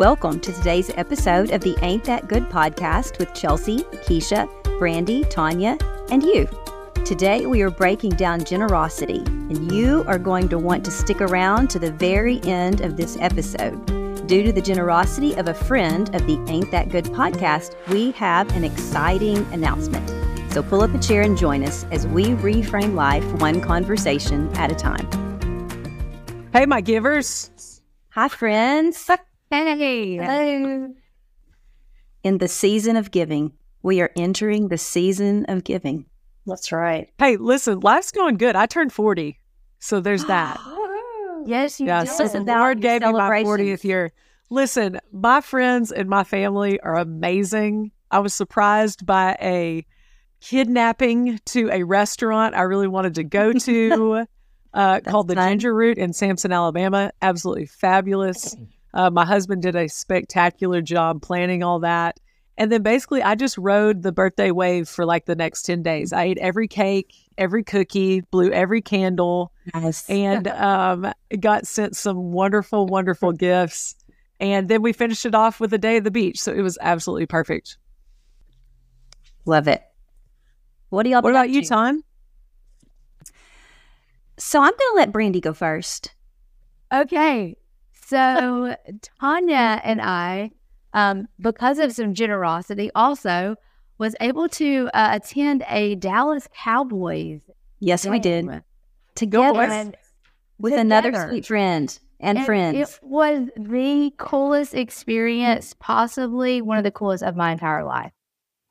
Welcome to today's episode of the Ain't That Good podcast with Chelsea, Keisha, Brandy, Tanya, and you. Today we are breaking down generosity, and you are going to want to stick around to the very end of this episode. Due to the generosity of a friend of the Ain't That Good podcast, we have an exciting announcement. So pull up a chair and join us as we reframe life one conversation at a time. Hey, my givers. Hi, friends. Hey. Hello. In the season of giving, we are entering the season of giving. That's right. Hey, listen, life's going good. I turned 40. So there's that. Yes, you yeah, did. so Listen, the Lord gave me my 40th year. Listen, my friends and my family are amazing. I was surprised by a kidnapping to a restaurant I really wanted to go to uh, called the fun. Ginger Root in Samson, Alabama. Absolutely fabulous. Uh, my husband did a spectacular job planning all that. And then basically, I just rode the birthday wave for like the next 10 days. I ate every cake, every cookie, blew every candle, Yes. and um, got sent some wonderful, wonderful gifts. And then we finished it off with a day at the beach. So it was absolutely perfect. Love it. What do y'all What about you, to? Ton? So I'm going to let Brandy go first. Okay. So Tanya and I, um, because of some generosity, also was able to uh, attend a Dallas Cowboys Yes, we did. Together And with another sweet friend and, And friends. It was the coolest experience, possibly one of the coolest of my entire life.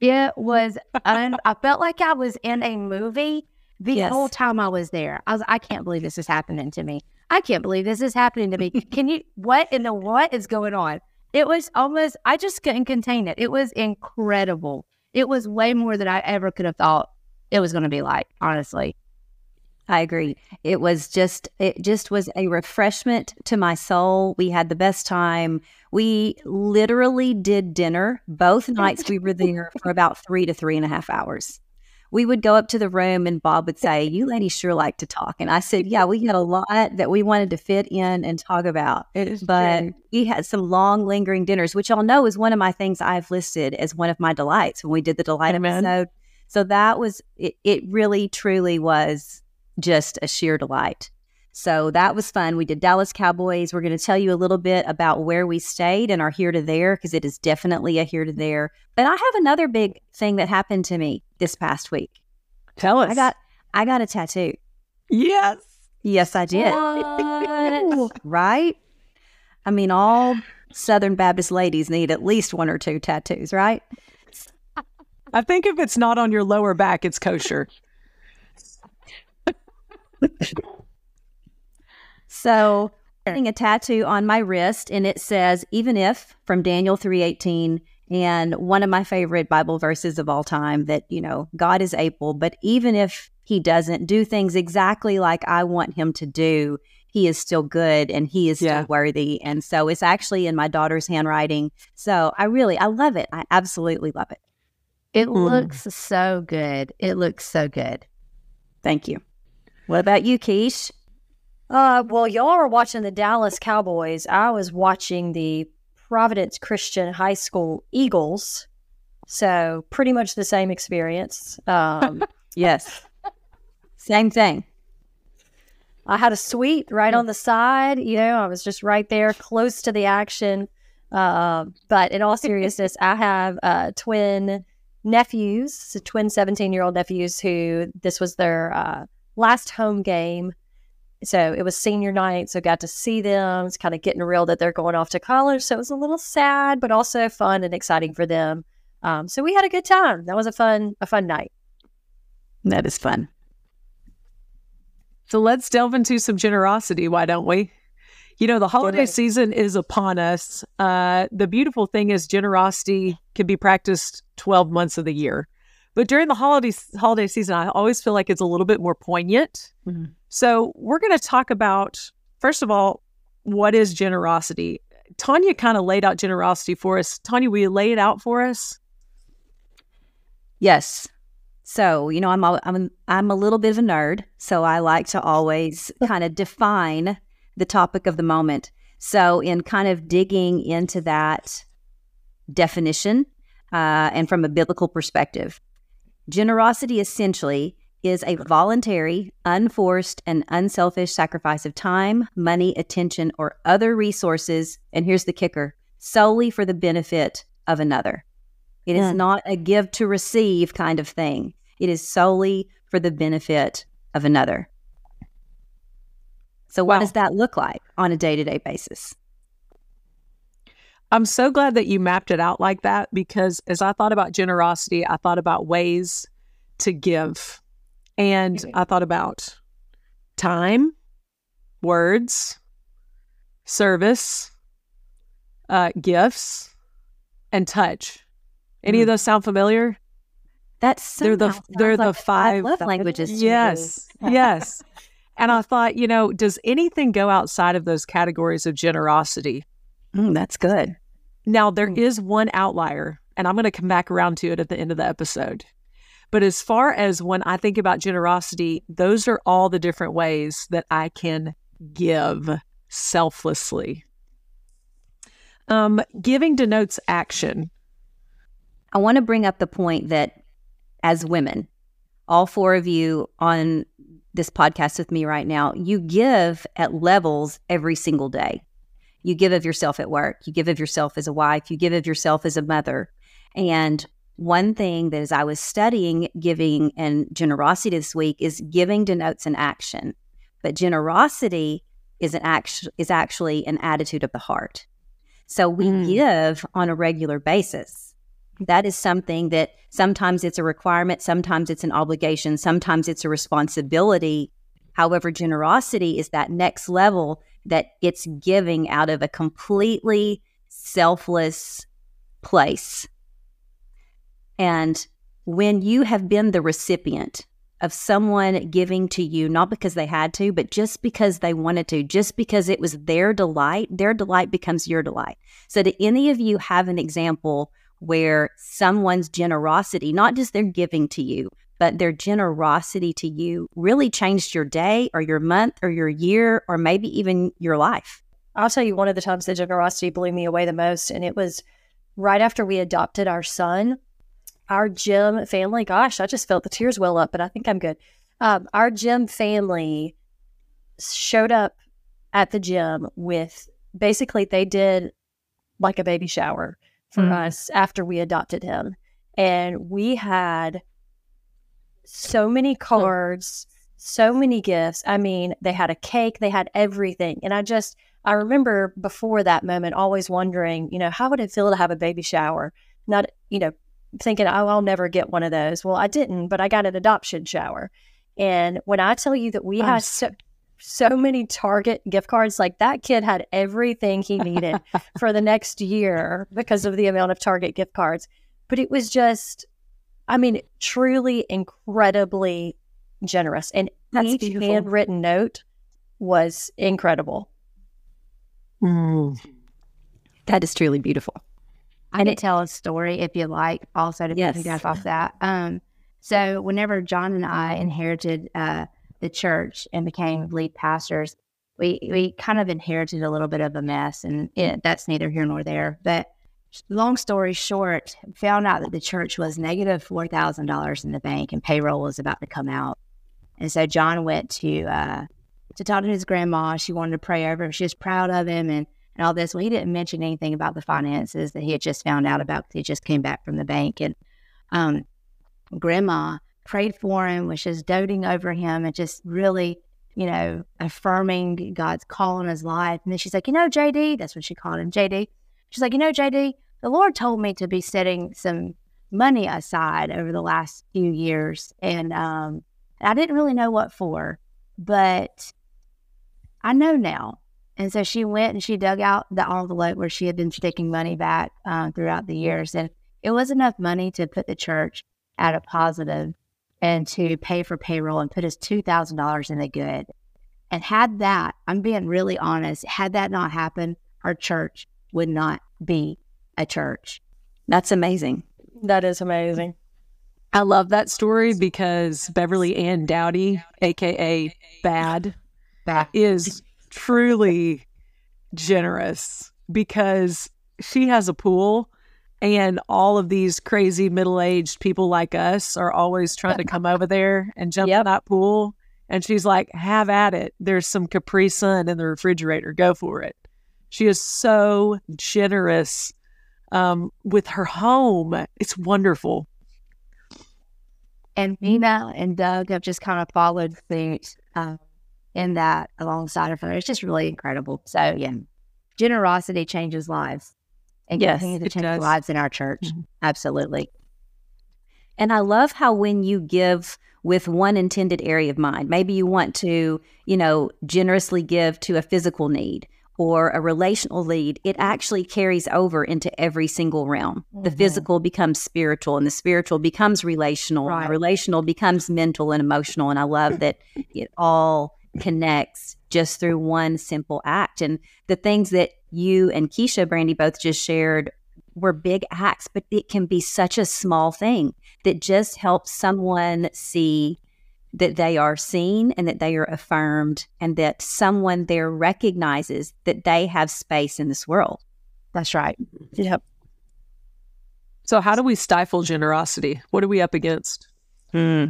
It was, un- I felt like I was in a movie the Yes. whole time I was there. I was, I can't believe this is happening to me. I can't believe this is happening to me. Can you, what in the what is going on? It was almost, I just couldn't contain it. It was incredible. It was way more than I ever could have thought it was going to be like, honestly. I agree. It was just it just was a refreshment to my soul. We had the best time. We literally did dinner both nights we were there for about three to three and a half hours. We would go up to the room and Bob would say, You ladies sure like to talk. And I said, Yeah, we had a lot that we wanted to fit in and talk about. It is But we had some long lingering dinners, which y'all know is one of my things I've listed as one of my delights when we did the delight Amen. episode. So that was it, it really truly was just a sheer delight. So that was fun. We did Dallas Cowboys. We're going to tell you a little bit about where we stayed and our here to there because it is definitely a here to there. But I have another big thing that happened to me this past week. Tell us. I got I got a tattoo. yes. Yes, I did. Right? I mean, all Southern Baptist ladies need at least one or two tattoos, right? I think if it's not on your lower back, it's kosher. So, getting a tattoo on my wrist, and it says "Even if" from Daniel three eighteen, and one of my favorite Bible verses of all time. That you know, God is able, but even if He doesn't do things exactly like I want Him to do, He is still good and He is still worthy. And so, it's actually in my daughter's handwriting. So, I really, I love it. I absolutely love it. It Mm. looks so good. It looks so good. Thank you. What about you, Keish? Uh, well, y'all are watching the Dallas Cowboys. I was watching the Providence Christian High School Eagles. So, pretty much the same experience. Um, Yes. Same thing. I had a suite right on the side. You know, I was just right there, close to the action. Um, but in all seriousness, I have uh, twin nephews, so twin 17 year old nephews who this was their uh, last home game. So it was senior night. So got to see them. It's kind of getting real that they're going off to college. So it was a little sad, but also fun and exciting for them. Um, so we had a good time. That was a fun, a fun night. That is fun. So let's delve into some generosity, why don't we? You know, the holiday season is upon us. Uh, the beautiful thing is generosity can be practiced 12 months of the year. But during the holiday holiday season, I always feel like it's a little bit more poignant. Mhm. So we're going to talk about first of all, what is generosity? Tanya kind of laid out generosity for us. Tanya, will you lay it out for us? Yes. So, you know, I'm a, I'm I'm a little bit of a nerd, so I like to always kind of define the topic of the moment. So, in kind of digging into that definition uh, and from a biblical perspective, generosity essentially is a voluntary, unforced, and unselfish sacrifice of time, money, attention, or other resources. And here's the kicker solely for the benefit of another. It is Hmm. not a give to receive kind of thing, it is solely for the benefit of another. So, what Wow. does that look like on a day to day basis? I'm so glad that you mapped it out like that because as I thought about generosity, I thought about ways to give. And I thought about time, words, service, uh, gifts, and touch. Any of those sound familiar? That's they're the they're sounds the like five love languages. Yes. yes. And I thought, you know, does anything go outside of those categories of generosity? Mm, that's good. Now, there Mm. one outlier, and I'm going to come back around to it at the end of the episode. But as far as when I think about generosity, those are all the different ways that I can give selflessly. Um, giving denotes action. I want to bring up the point that as women, all four of you on this podcast with me right now, you give at levels every single day. You give of yourself at work, you give of yourself as a wife, you give of yourself as a mother. And one thing that as I was studying giving and generosity this week is giving denotes an action, but generosity is an action is actually an attitude of the heart. So we Mm. give on a regular basis. That is something that sometimes it's a requirement, sometimes it's an obligation, sometimes it's a responsibility. However, generosity is that next level that it's giving out of a completely selfless place. And when you have been the recipient of someone giving to you, not because they had to, but just because they wanted to, just because it was their delight, their delight becomes your delight. So, do any of you have an example where someone's generosity, not just their giving to you, but their generosity to you really changed your day or your month or your year or maybe even your life? I'll tell you one of the times that generosity blew me away the most, and it was right after we adopted our son. Our gym family, gosh, I just felt the tears well up, but I think I'm good. Um, our gym family showed up at the gym with basically they did like a baby shower for Mm. us after we adopted him, and we had so many cards, so many gifts. I mean, they had a cake, they had everything. And I just, I remember before that moment always wondering, you know, how would it feel to have a baby shower? Not, you know, thinking, oh, I'll never get one of those. Well, I didn't, but I got an adoption shower. And when I tell you that we Oh, had so, so many Target gift cards, like that kid had everything he needed for the next year because of the amount of Target gift cards. But it was just, I mean, truly incredibly generous. And That's each beautiful. handwritten note was incredible. Mm. That is truly beautiful. I can tell a story if you like, also to Yes. piggyback off that. Um, so whenever John and I inherited uh, the church and became lead pastors, we we kind of inherited a little bit of a mess, and it, that's neither here nor there. But long story short, found out that the church was negative four thousand dollars in the bank, and payroll was about to come out. And so John went to uh, to talk to his grandma. She wanted to pray over him. She was proud of him, and and all this. Well, he didn't mention anything about the finances that he had just found out about he just came back from the bank. And um, grandma prayed for him, was just doting over him and just really, you know, affirming God's call on his life. And then she's like, you know, JD, that's what she called him, JD. She's like, you know, JD, the Lord told me to be setting some money aside over the last few years. And um, I didn't really know what for, but I know now. And so she went and she dug out the envelope where she had been sticking money back uh, throughout the years. And it was enough money to put the church at a positive and to pay for payroll and put us $2,000 in the good. And had that, I'm being really honest, had that not happened, our church would not be a church. That's amazing. That is amazing. I love that story because Beverly Ann Dowdy, aka Bad, Back. is truly generous because she has a pool and all of these crazy middle-aged people like us are always trying to come over there and jump Yep. in that pool and she's like have at it there's some capri sun in the refrigerator go for it she is so generous um, with her home it's wonderful And Nina and Doug have just kind of followed suit um, in that alongside of her. It's just really incredible. So, yeah, generosity changes lives and Yes, continues to it change does. lives in our church. Mhm. Absolutely. And I love how when you give with one intended area of mind, maybe you want to, you know, generously give to a physical need or a relational lead, it actually carries over into every single realm. The Mhm. physical becomes spiritual and the spiritual becomes relational. and Right. the relational becomes mental and emotional. And I love that it all connects just through one simple act. And the things that you and Keisha Brandy both just shared were big acts, but it can be such a small thing that just helps someone see that they are seen and that they are affirmed and that someone there recognizes that they have space in this world. That's right. Mm-hmm. Yep. so how do we stifle generosity what are we up against hmm.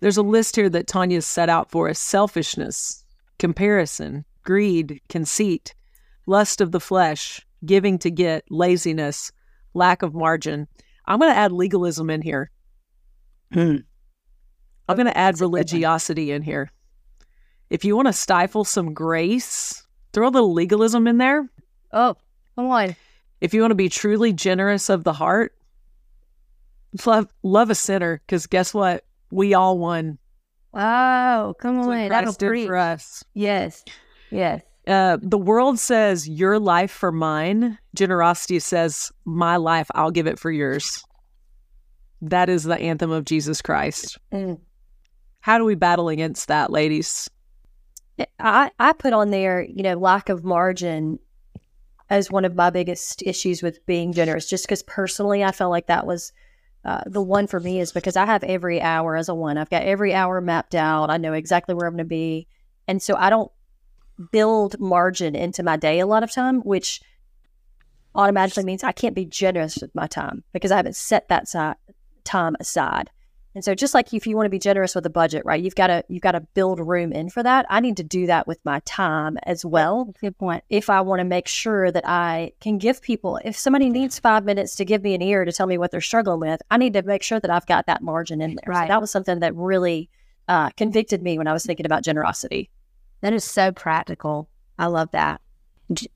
There's a list here that Tanya's set out for us selfishness, comparison, greed, conceit, lust of the flesh, giving to get, laziness, lack of margin. I'm going to add legalism in here. Hmm. I'm going to add That's a good one. religiosity in here. If you want to stifle some grace, throw a little legalism in there. Oh, come on. If you want to be truly generous of the heart, love, love a sinner because guess what? We all won. Oh, come That's what on. That'll Christ did preach. for us. Yes. Yes. Uh, the world says your life for mine. Generosity says my life, I'll give it for yours. That is the anthem of Jesus Christ. Mm. How do we battle against that, ladies? I, I put on there, you know, lack of margin as one of my biggest issues with being generous, just because personally I felt like that was uh, the one for me is because I have every hour as a one. I've got every hour mapped out. I know exactly where I'm going to be. And so I don't build margin into my day a lot of time, which automatically means I can't be generous with my time because I haven't set that si- time aside. And so just like if you want to be generous with a budget, right? You've got to you've got to build room in for that. I need to do that with my time as well. Good point. If I want to make sure that I can give people if somebody needs 5 minutes to give me an ear to tell me what they're struggling with, I need to make sure that I've got that margin in there. So Right. that was something that really uh, convicted me when I was thinking about generosity. That is so practical. I love that.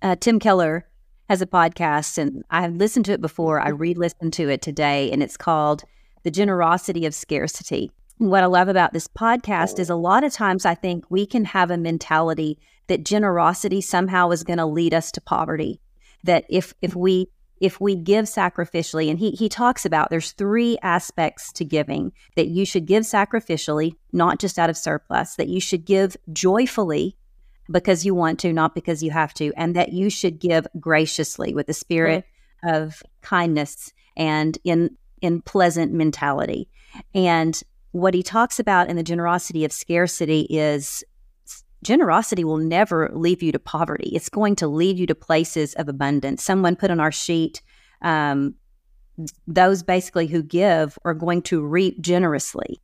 Uh, Tim Keller has a podcast, and I have listened to it before. I re listened to it today, and it's called The Generosity of Scarcity. What I love about this podcast is a lot of times I think we can have a mentality that generosity somehow is going to lead us to poverty. That if if we if we give sacrificially, and he he talks about there's three aspects to giving that you should give sacrificially, not just out of surplus. That you should give joyfully, because you want to, not because you have to, and that you should give graciously with the spirit of kindness and in in pleasant mentality. And what he talks about in the generosity of scarcity is generosity will never leave you to poverty. It's going to lead you to places of abundance. Someone put on our sheet, um, those basically who give are going to reap generously.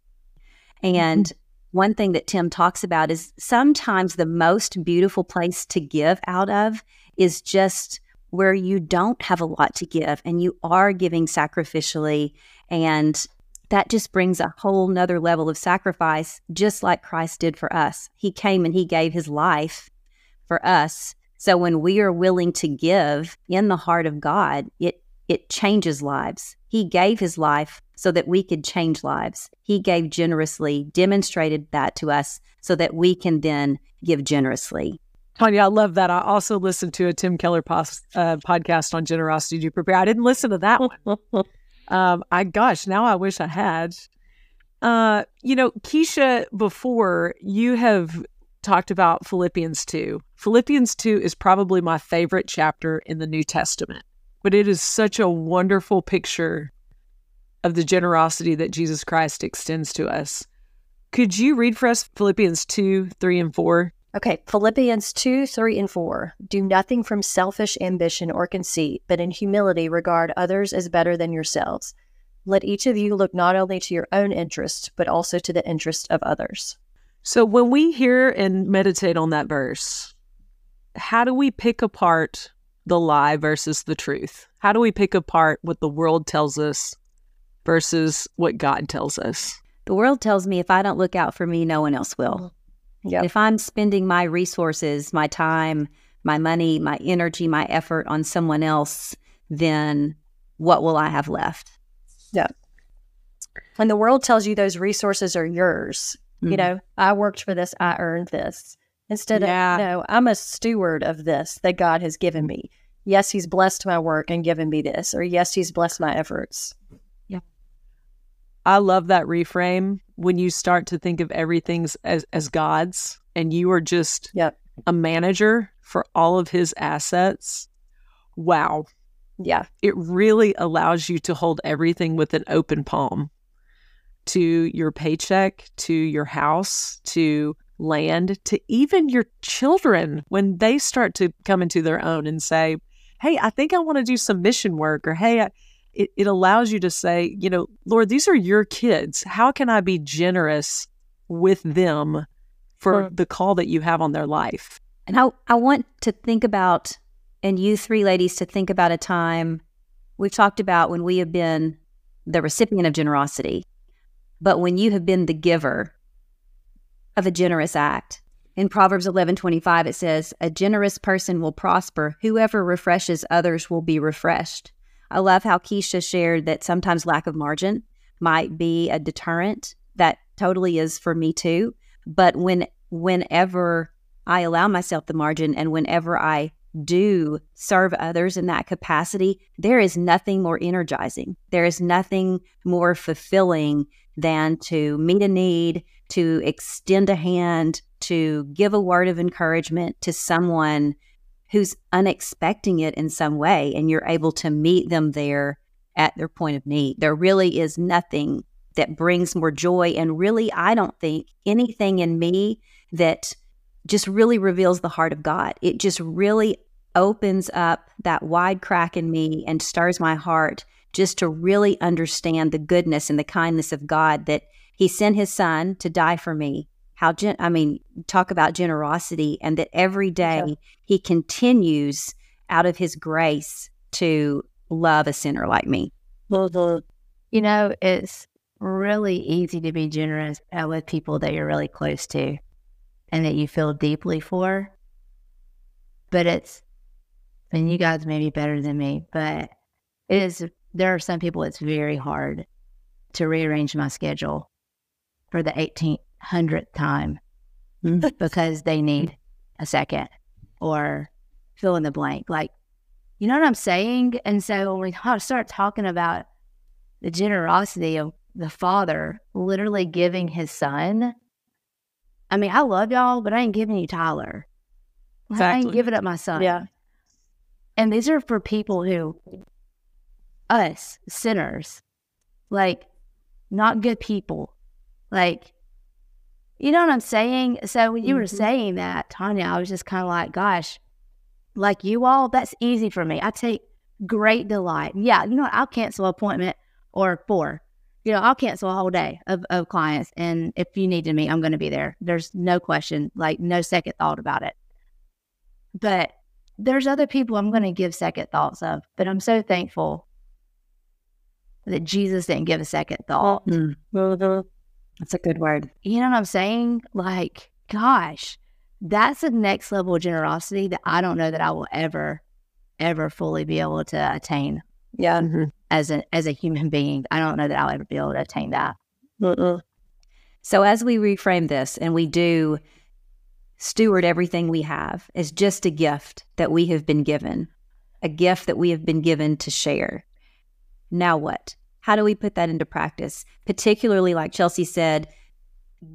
And one thing that Tim talks about is sometimes the most beautiful place to give out of is just where you don't have a lot to give and you are giving sacrificially. And that just brings a whole nother level of sacrifice, just like Christ did for us. He came and he gave his life for us. So when we are willing to give in the heart of God, it it changes lives. He gave his life so that we could change lives. He gave generously, demonstrated that to us so that we can then give generously. Tanya, I love that. I also listened to a Tim Keller pos- uh, podcast on generosity. You prepare? I didn't listen to that one. Um, I gosh, now I wish I had. Uh, you know, Keisha, before you have talked about Philippians 2. Philippians 2 is probably my favorite chapter in the New Testament, but it is such a wonderful picture of the generosity that Jesus Christ extends to us. Could you read for us Philippians 2, 3, and 4? Okay, Philippians 2, 3, and 4. Do nothing from selfish ambition or conceit, but in humility regard others as better than yourselves. Let each of you look not only to your own interest, but also to the interest of others. So when we hear and meditate on that verse, how do we pick apart the lie versus the truth? How do we pick apart what the world tells us versus what God tells us? The world tells me if I don't look out for me, no one else will. Yep. If I'm spending my resources, my time, my money, my energy, my effort on someone else, then what will I have left? Yeah. When the world tells you those resources are yours, you Mhm. know, I worked for this, I earned this. Instead Yeah. of, no, I'm a steward of this that God has given me. Yes, He's blessed my work and given me this, or yes, He's blessed my efforts. I love that reframe when you start to think of everything as, as God's and you are just Yep. a manager for all of his assets. Wow. Yeah. It really allows you to hold everything with an open palm to your paycheck, to your house, to land, to even your children when they start to come into their own and say, Hey, I think I want to do some mission work, or Hey, I, it, it allows you to say, you know, Lord, these are your kids. How can I be generous with them for the call that you have on their life? And I, I want to think about, and you three ladies to think about a time we've talked about when we have been the recipient of generosity, but when you have been the giver of a generous act. In Proverbs eleven twenty five, it says, A generous person will prosper. Whoever refreshes others will be refreshed. I love how Keisha shared that sometimes lack of margin might be a deterrent. That totally is for me too. But when whenever I allow myself the margin and whenever I do serve others in that capacity, there is nothing more energizing. There is nothing more fulfilling than to meet a need, to extend a hand, to give a word of encouragement to someone who's unexpecting it in some way, and you're able to meet them there at their point of need. There really is nothing that brings more joy. And really, I don't think anything in me that just really reveals the heart of God. It just really opens up that wide crack in me and stirs my heart just to really understand the goodness and the kindness of God that He sent His Son to die for me. How, gen- I mean, talk about generosity, and that every day Yeah. He continues out of His grace to love a sinner like me. You know, it's really easy to be generous with people that you're really close to and that you feel deeply for. But it's, and you guys may be better than me, but it is, there are some people it's very hard to rearrange my schedule for the 1800th time mm-hmm. because they need a second or fill in the blank. Like, you know what I'm saying? And so when we start talking about the generosity of the father literally giving his son, I mean, I love y'all, but I ain't giving you Tyler. I ain't giving up my son. Yeah. And these are for people who, us, sinners, like not good people. Like, you know what I'm saying? So when you were Mhm. saying that, Tanya, I was just kind of like, gosh, like you all, that's easy for me. I take great delight. Yeah, you know what? I'll cancel an appointment or four. You know, I'll cancel a whole day of, of clients. And if you needed me, I'm going to be there. There's no question, like no second thought about it. But there's other people I'm going to give second thoughts of. But I'm so thankful that Jesus didn't give a second thought. That's a good word. You know what I'm saying? Like, gosh, that's the next level of generosity that I don't know that I will ever, ever fully be able to attain Yeah. Mhm. as a as a human being. I don't know that I'll ever be able to attain that. Mm-mm. So, as we reframe this and we do steward everything we have as just a gift that we have been given, a gift that we have been given to share. Now, what? How do we put that into practice? Particularly, like Chelsea said,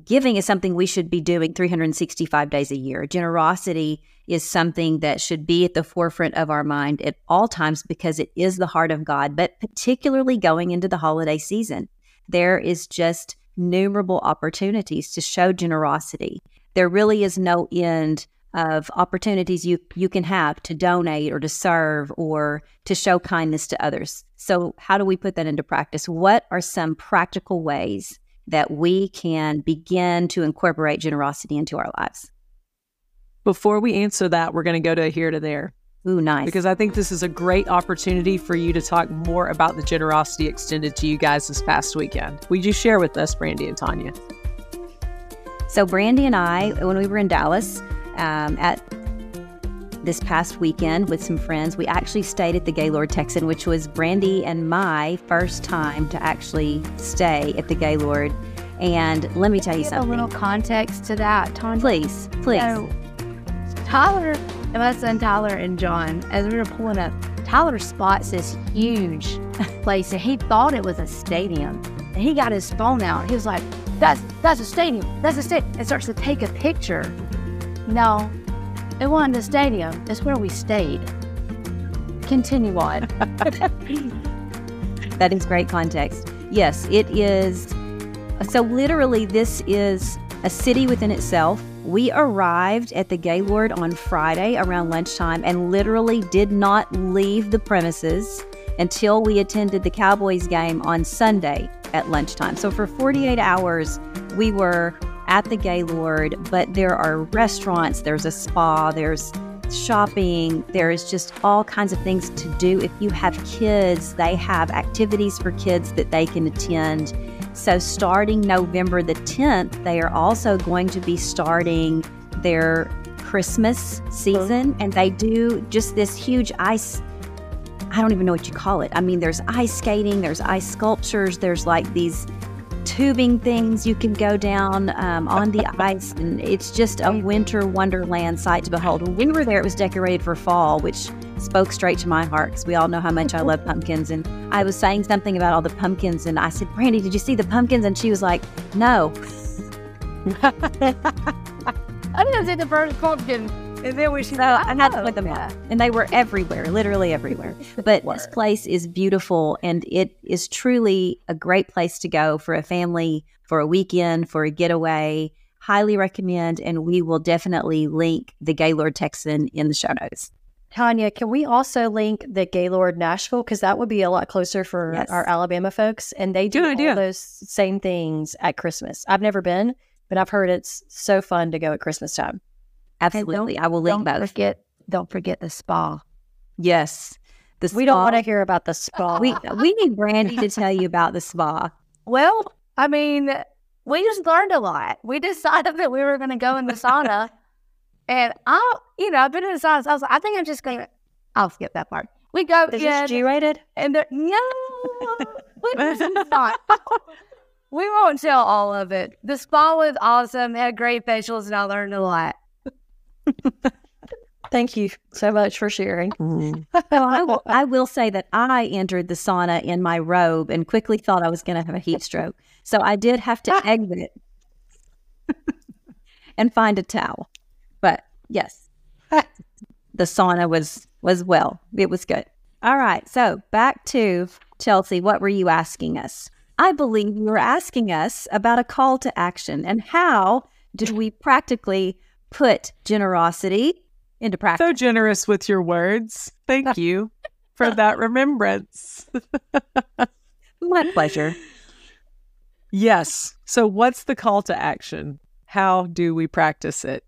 giving is something we should be doing 365 days a year. Generosity is something that should be at the forefront of our mind at all times because it is the heart of God, but particularly going into the holiday season. There is just numerable opportunities to show generosity. there really is no end of opportunities you you can have to donate or to serve or to show kindness to others. So how do we put that into practice? What are some practical ways that we can begin to incorporate generosity into our lives? Before we answer that, we're going to go to here to there. Ooh, nice. Because I think this is a great opportunity for you to talk more about the generosity extended to you guys this past weekend. Would you share with us, Brandy and Tanya? So, Brandy and I, when we were in Dallas um, at this past weekend with some friends, we actually stayed at the Gaylord Texan, which was Brandy and my first time to actually stay at the Gaylord. And let me tell you something. a little context to that, Tanya. Please, please. So, Tyler and my son Tyler and John, as we were pulling up, Tyler spots this huge place and he thought it was a stadium. And he got his phone out. He was like, That's that's a stadium. That's a stadium. And starts to take a picture. No, it wasn't a stadium. It's where we stayed. Continue on. That is great context. Yes, it is. So, literally, this is a city within itself. We arrived at the Gaylord on Friday around lunchtime and literally did not leave the premises until we attended the Cowboys game on Sunday at lunchtime. So, for 48 hours, we were at the Gaylord, but there are restaurants, there's a spa, there's shopping. There's just all kinds of things to do. If you have kids, they have activities for kids that they can attend. So, starting November the 10th, they are also going to be starting their Christmas season, mm-hmm. and they do just this huge ice. I don't even know what you call it. I mean, there's ice skating, there's ice sculptures, there's like these tubing things you can go down um, on the ice, and it's just a winter wonderland sight to behold. When we were there, it was decorated for fall, which spoke straight to my heart because we all know how much I love pumpkins. And I was saying something about all the pumpkins, and I said, Brandy, did you see the pumpkins? And she was like, No. I didn't see the first pumpkin. And then we So I had to oh, put them up, and they were everywhere, literally everywhere. But this place is beautiful, and it is truly a great place to go for a family, for a weekend, for a getaway. Highly recommend, and we will definitely link the Gaylord Texan in the show notes. Tanya, can we also link the Gaylord Nashville? Because that would be a lot closer for Yes. our Alabama folks. And they do Good all idea. those same things at Christmas. I've never been, but I've heard it's so fun to go at Christmas time. Absolutely, I will link Don't both. forget, don't forget the spa. Yes, the We don't want to hear about the spa. We we need Brandy to tell you about the spa. Well, I mean, we just learned a lot. We decided that we were going to go in the sauna, and I, you know, I've been in the sauna. So I was like, I think I'm just going to. I'll skip that part. We go Is in, this G rated? and there, no, we, it's not. we won't tell all of it. The spa was awesome. Had great facials, and I learned a lot. Thank you so much for sharing. Mm-hmm. Well, I will, I will say that I entered the sauna in my robe and quickly thought I was going to have a heat stroke. So I did have to ah! exit and find a towel. But yes, ah! the sauna was was well. It was good. All right. So back to Chelsea. What were you asking us? I believe you were asking us about a call to action and how do we practically put generosity into practice? So generous with your words. Thank you for that remembrance. My pleasure. Yes. So, what's the call to action? How do we practice it?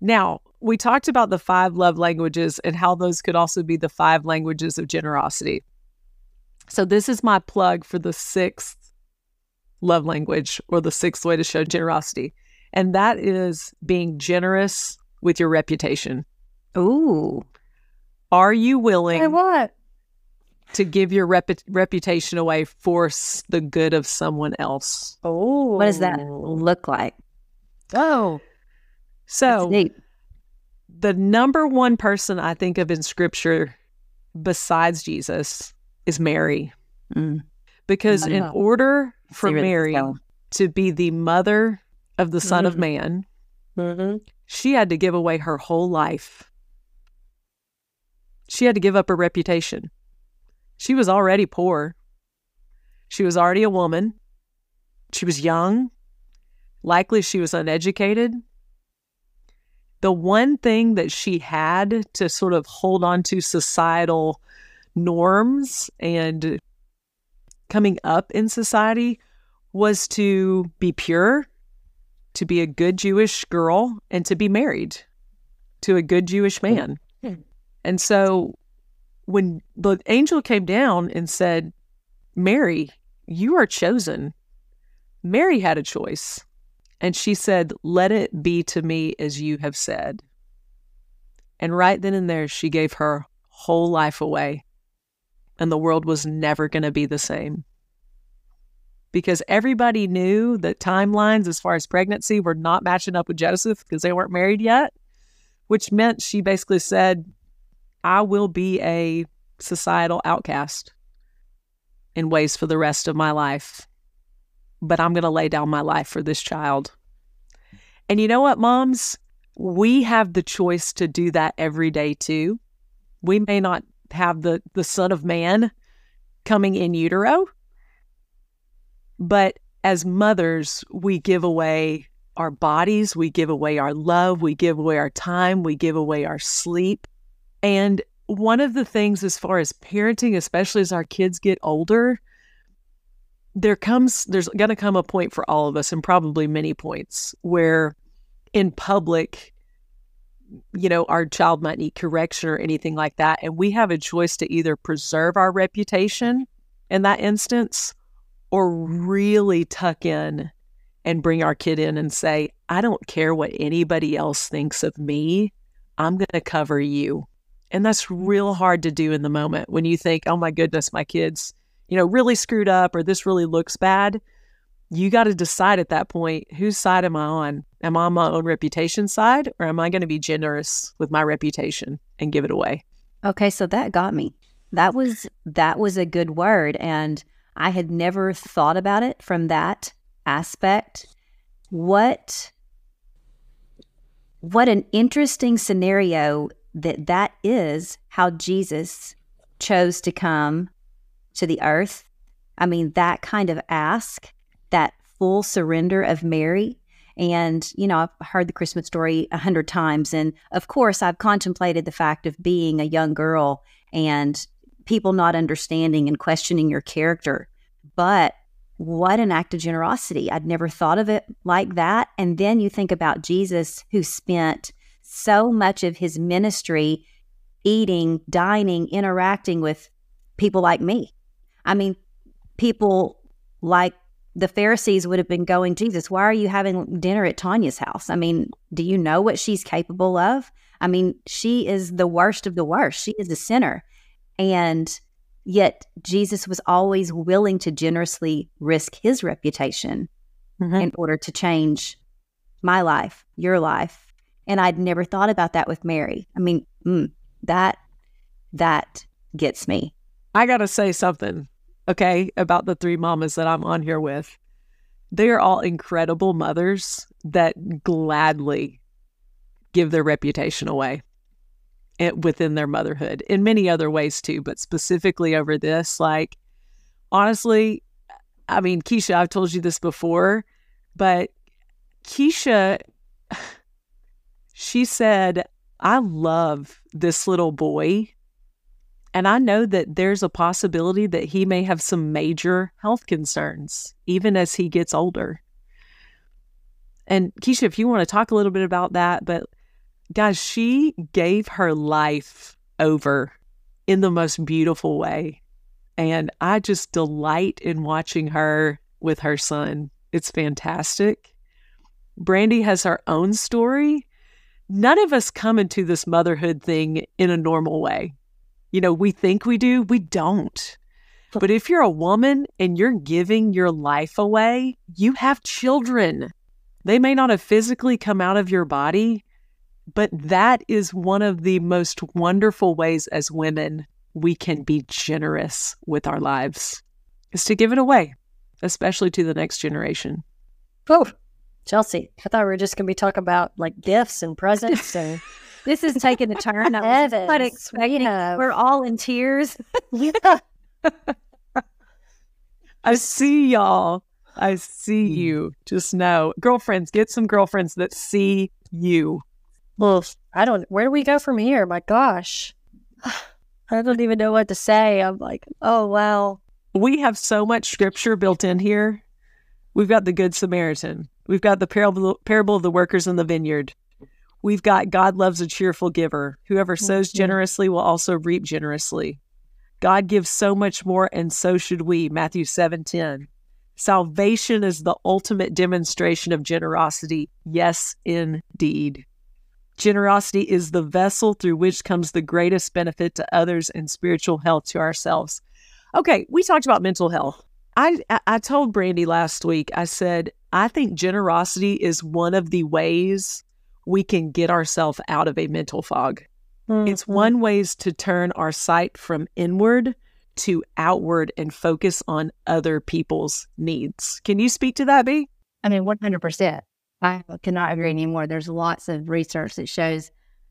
Now, we talked about the five love languages and how those could also be the five languages of generosity. So, this is my plug for the sixth love language or the sixth way to show generosity, and that is being generous with your reputation. Ooh. Are you willing Hey, what? to give your repu- reputation away for s- the good of someone else? Oh, What does that look like? Oh, So, the number one person I think of in scripture besides Jesus is Mary. Mm. Because in Wow. order for See where this is Mary to be the mother of the Son of Mhm. Man, Mhm. she had to give away her whole life. She had to give up her reputation. She was already poor. She was already a woman. She was young. Likely she was uneducated. the one thing that she had to sort of hold on to societal norms and coming up in society was to be pure, to be a good Jewish girl, and to be married to a good Jewish man. And so when the angel came down and said, Mary, you are chosen, Mary had a choice. And she said, Let it be to me as you have said. And right then and there, she gave her whole life away. And the world was never going to be the same. Because everybody knew that timelines as far as pregnancy were not matching up with Joseph because they weren't married yet, which meant she basically said, I will be a societal outcast in ways for the rest of my life but I'm going to lay down my life for this child. And you know what, moms? We have the choice to do that every day too. We may not have the, the Son of Man coming in utero, but as mothers, we give away our bodies, we give away our love, we give away our time, we give away our sleep. And one of the things, as far as parenting, especially as our kids get older, there comes there's going to come a point for all of us and probably many points where in public you know our child might need correction or anything like that and we have a choice to either preserve our reputation in that instance or really tuck in and bring our kid in and say i don't care what anybody else thinks of me i'm going to cover you and that's real hard to do in the moment when you think oh my goodness my kids you know, really screwed up or this really looks bad, you got to decide at that point whose side am I on? Am I on my own reputation side or am I going to be generous with my reputation and give it away? Okay, so that got me. That was that was a good word and I had never thought about it from that aspect. What what an interesting scenario that that is how Jesus chose to come to the earth. I mean, that kind of ask, that full surrender of Mary. And, you know, I've heard the Christmas story a hundred times. And of course, I've contemplated the fact of being a young girl and people not understanding and questioning your character. But what an act of generosity. I'd never thought of it like that. And then you think about Jesus, who spent so much of his ministry eating, dining, interacting with people like me. I mean, people like the Pharisees would have been going, Jesus, why are you having dinner at Tanya's house? I mean, do you know what she's capable of? I mean, she is the worst of the worst. She is a sinner. And yet, Jesus was always willing to generously risk his reputation mm-hmm. in order to change my life, your life. And I'd never thought about that with Mary. I mean, mm, that that gets me. I got to say something okay, about the three mamas that I'm on here with. They are all incredible mothers that gladly give their reputation away Eh, within their motherhood in many other ways too, but specifically over this. Like, honestly, I mean, Keisha, I've told you this before, but Keisha, she said, I love this little boy and I know that there's a possibility that he may have some major health concerns, even as he gets older. And Keisha, if you want to talk a little bit about that, but guys, she gave her life over in the most beautiful way. And I just delight in watching her with her son. It's fantastic. Brandy has her own story. None of us come into this motherhood thing in a normal way you know, we think we do, we don't. But if you're a woman and you're giving your life away, you have children. They may not have physically come out of your body, but that is one of the most wonderful ways as women we can be generous with our lives is to give it away, especially to the next generation. Oh, Chelsea, I thought we were just going to be talking about like gifts and presents and this is taking a turn. I was not expecting. We're all in tears. I see y'all. I see mm. you. Just know, girlfriends, get some girlfriends that see you. Well, I don't. Where do we go from here? My gosh, I don't even know what to say. I'm like, oh wow. We have so much scripture built in here. We've got the Good Samaritan. We've got the parable, parable of the workers in the vineyard. We've got God loves a cheerful giver. Whoever sows Mhm. generously will also reap generously. God gives so much more, and so should we. Matthew seven ten. Salvation is the ultimate demonstration of generosity. Yes, indeed. Generosity is the vessel through which comes the greatest benefit to others and spiritual health to ourselves. Okay, we talked about mental health. I I- told Brandy last week. I said I think generosity is one of the ways we can get ourselves out of a mental fog. It's Mhm. one ways to turn our sight from inward to outward and focus on other people's needs. Can you speak to that, B? I mean, 100%. I cannot agree anymore. There's lots of research that shows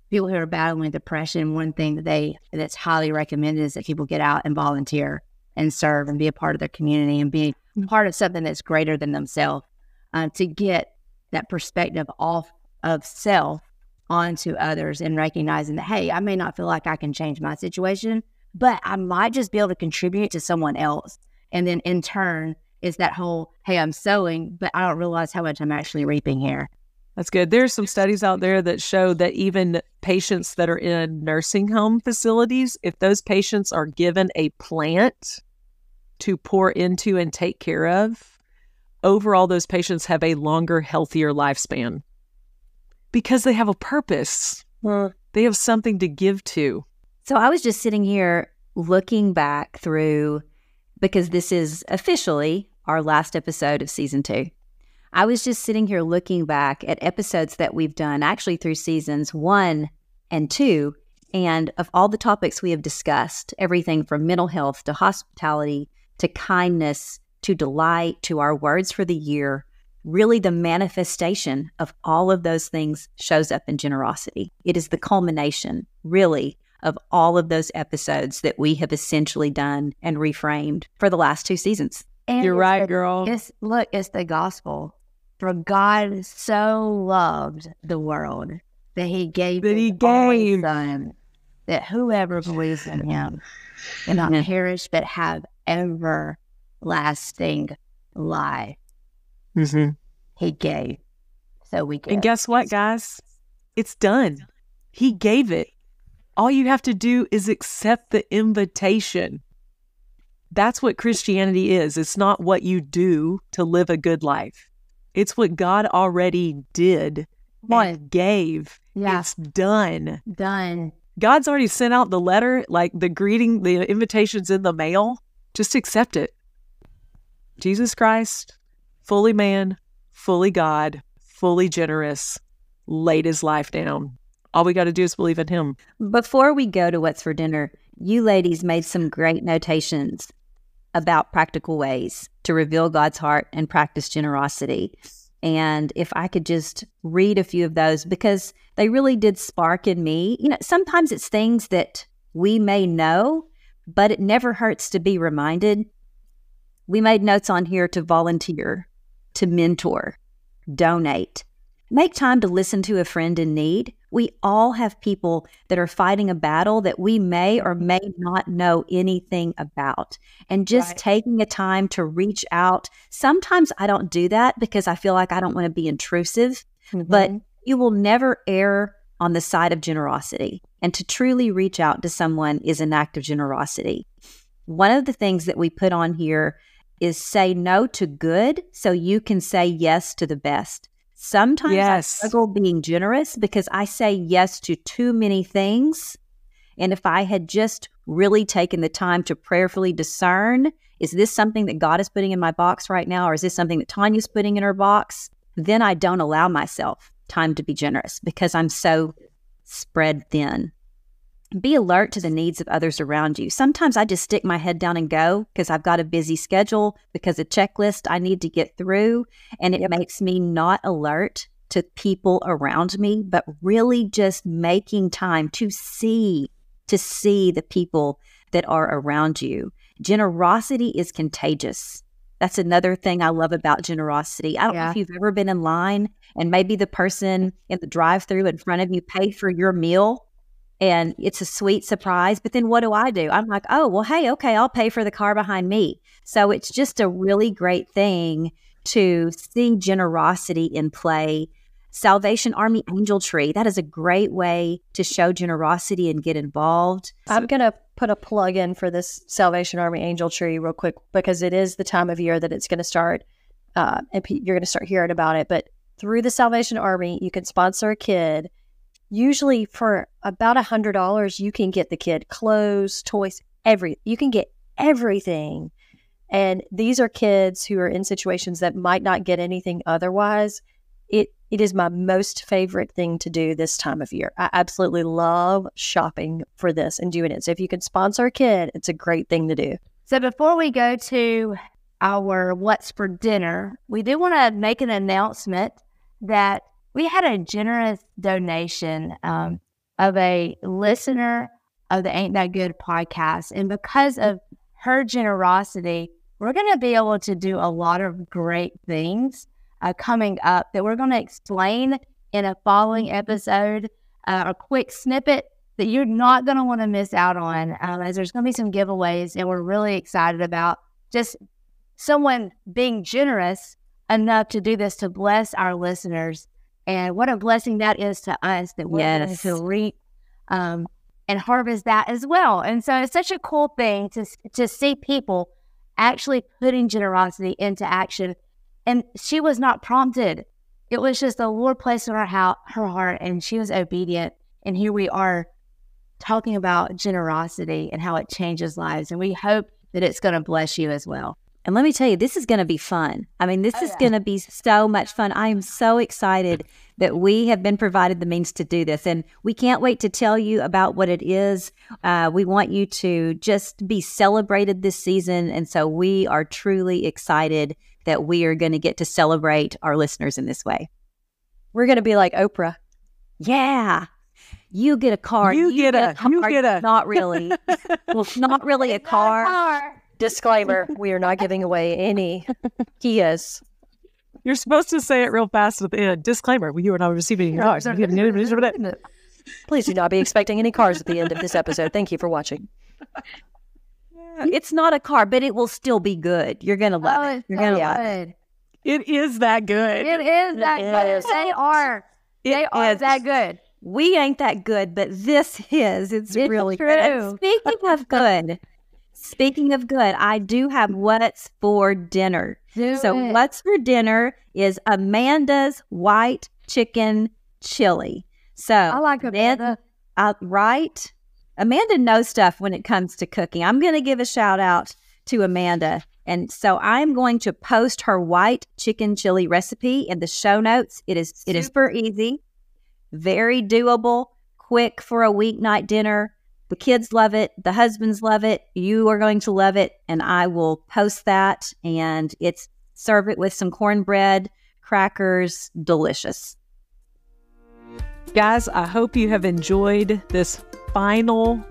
people who are battling depression, one thing that they that's highly recommended is that people get out and volunteer and serve and be a part of their community and be part of something that's greater than themselves uh, to get that perspective off of self onto others and recognizing that, hey, I may not feel like I can change my situation, but I might just be able to contribute to someone else. And then in turn, is that whole, hey, I'm sowing, but I don't realize how much I'm actually reaping here. That's good. There's some studies out there that show that even patients that are in nursing home facilities, if those patients are given a plant to pour into and take care of, overall, those patients have a longer, healthier lifespan because they have a purpose. Hmm. They have something to give to. So I was just sitting here looking back through because this is officially our last episode of season two. I was just sitting here looking back at episodes that we've done actually through seasons one and two. And of all the topics we have discussed, everything from mental health to hospitality to kindness to delight to our words for the year, really the manifestation of all of those things shows up in generosity. It is the culmination, really, of all of those episodes that we have essentially done and reframed for the last two seasons. And You're right, the- girl. It's look, it's the gospel. For God so loved the world that he gave That he gave. son that whoever believes in him will not perish but have everlasting life. Mm-hmm. He gave. So we And guess what, guys? It's done. He gave it. All you have to do is accept the invitation. That's what Christianity is. It's not what you do to live a good life. It's what God already did and gave. yeah, It's done. done. God's already sent out the letter, like the greeting, the invitation's in the mail. Just accept it. Jesus Christ, fully man, fully God, fully generous, laid his life down. All we got to do is believe in him. Before we go to what's for dinner, you ladies made some great notations about practical ways to reveal God's heart and practice generosity. And if I could just read a few of those because they really did spark in me. You know, sometimes it's things that we may know, but it never hurts to be reminded. We made notes on here to volunteer, to mentor, donate, make time to listen to a friend in need. We all have people that are fighting a battle that we may or may not know anything about. And just Right. taking a time to reach out. Sometimes I don't do that because I feel like I don't want to be intrusive, but Mm-hmm. you will never err on the side of generosity. And to truly reach out to someone is an act of generosity. One of the things that we put on here is say no to good so you can say yes to the best. Sometimes Yes. I struggle being generous because I say yes to too many things. And if I had just really taken the time to prayerfully discern, is this something that God is putting in my box right now, or is this something that Tanya's putting in her box? Then I don't allow myself time to be generous because I'm so spread thin. Be alert to the needs of others around you. Sometimes I just stick my head down and go because I've got a busy schedule, because a checklist I need to get through, and it makes me not alert to people around me, but really just making time to see, to see the people that are around you. Generosity is contagious. That's another thing I love about generosity. I don't know if you've ever been in line and maybe the person in the drive through in front of you paid for your meal and it's a sweet surprise. But then what do I do? I'm like, oh, well, hey, okay, I'll pay for the car behind me. So it's just a really great thing to see generosity in play. Salvation Army Angel Tree, that is a great way to show generosity and get involved. I'm going to put a plug in for this Salvation Army Angel Tree real quick because it is the time of year that it's going to start. Uh, and you're going to start hearing about it. But through the Salvation Army, you can sponsor a kid. Usually, for about a hundred dollars, you can get the kid clothes, toys, every. You can get everything. And these are kids who are in situations that might not get anything otherwise. It it is my most favorite thing to do this time of year. I absolutely love shopping for this and doing it. So if you can sponsor a kid, it's a great thing to do. So before we go to our what's for dinner, we do want to make an announcement that we had a generous donation um, of a listener of the Ain't That Good podcast. And because of her generosity, we're going to be able to do a lot of great things uh, coming up that we're going to explain in a following episode, uh, a quick snippet that you're not going to want to miss out on, um, as there's going to be some giveaways, and we're really excited about just someone being generous enough to do this to bless our listeners. And what a blessing that is to us that we're Yes. going to reap um, and harvest that as well. And so it's such a cool thing to to see people actually putting generosity into action. And she was not prompted; it was just the Lord placed in her how her heart, and she was obedient. And here we are talking about generosity and how it changes lives. And we hope that it's going to bless you as well. And let me tell you, this is going to be fun. I mean, this Oh, is yeah. going to be so much fun. I am so excited that we have been provided the means to do this. And we can't wait to tell you about what it is. Uh, we want you to just be celebrated this season. And so we are truly excited that we are going to get to celebrate our listeners in this way. We're going to be like Oprah. Yeah. You get a car. You get a- you car. get a- Not really. well, not really a car. Disclaimer: We are not giving away any Kias. You're supposed to say it real fast at the end. Disclaimer: You are not receiving any cars. Please do not be expecting any cars at the end of this episode. Thank you for watching. It's not a car, but it will still be good. You're going to love Oh, it. it's You're so going to love it. It is that good. It is that It good. is. They are. They are is. that good. We ain't that good, but this is. It's, It's really true. good. And speaking of good, speaking of good, I do have what's for dinner. Do so it. what's for dinner is Amanda's white chicken chili. So I like Amanda, uh, right? Amanda knows stuff when it comes to cooking. I'm going to give a shout out to Amanda. And so I'm going to post her white chicken chili recipe in the show notes. It is it is super easy, very doable, quick for a weeknight dinner. The kids love it, the husbands love it, you are going to love it, and I will post that and it's serve it with some cornbread, crackers, delicious. Guys, I hope you have enjoyed this final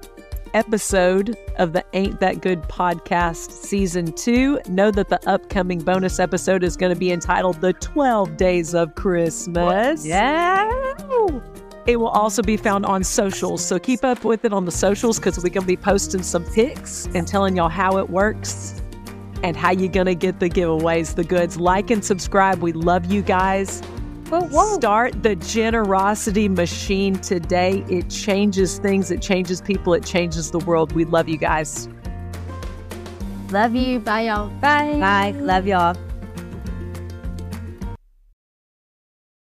episode of the Ain't That Good podcast season two. Know that the upcoming bonus episode is going to be entitled The 12 Days of Christmas. Yeah. It will also be found on socials. So keep up with it on the socials because we're going to be posting some pics and telling y'all how it works and how you're going to get the giveaways, the goods. Like and subscribe. We love you guys. Start the generosity machine today. It changes things, it changes people, it changes the world. We love you guys. Love you. Bye, y'all. Bye. Bye. Love y'all.